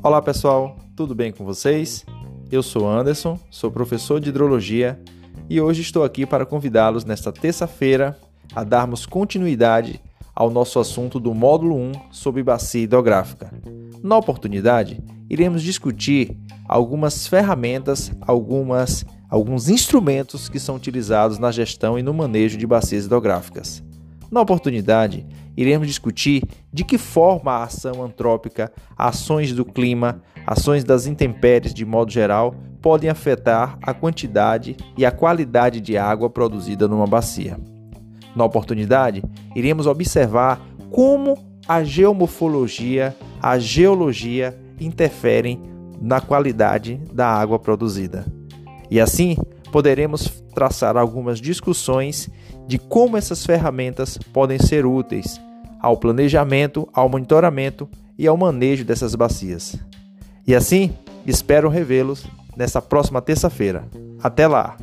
Olá pessoal, tudo bem com vocês? Eu sou Anderson, sou professor de hidrologia e hoje estou aqui para convidá-los nesta terça-feira a darmos continuidade ao nosso assunto do módulo 1 sobre bacia hidrográfica. Na oportunidade, iremos discutir algumas ferramentas, algumas alguns instrumentos que são utilizados na gestão e no manejo de bacias hidrográficas. Na oportunidade, iremos discutir de que forma a ação antrópica, ações do clima, ações das intempéries de modo geral podem afetar a quantidade e a qualidade de água produzida numa bacia. Na oportunidade, iremos observar como a geomorfologia, a geologia interferem na qualidade da água produzida. E assim, poderemos traçar algumas discussões de como essas ferramentas podem ser úteis ao planejamento, ao monitoramento e ao manejo dessas bacias. E assim, espero revê-los nessa próxima terça-feira. Até lá!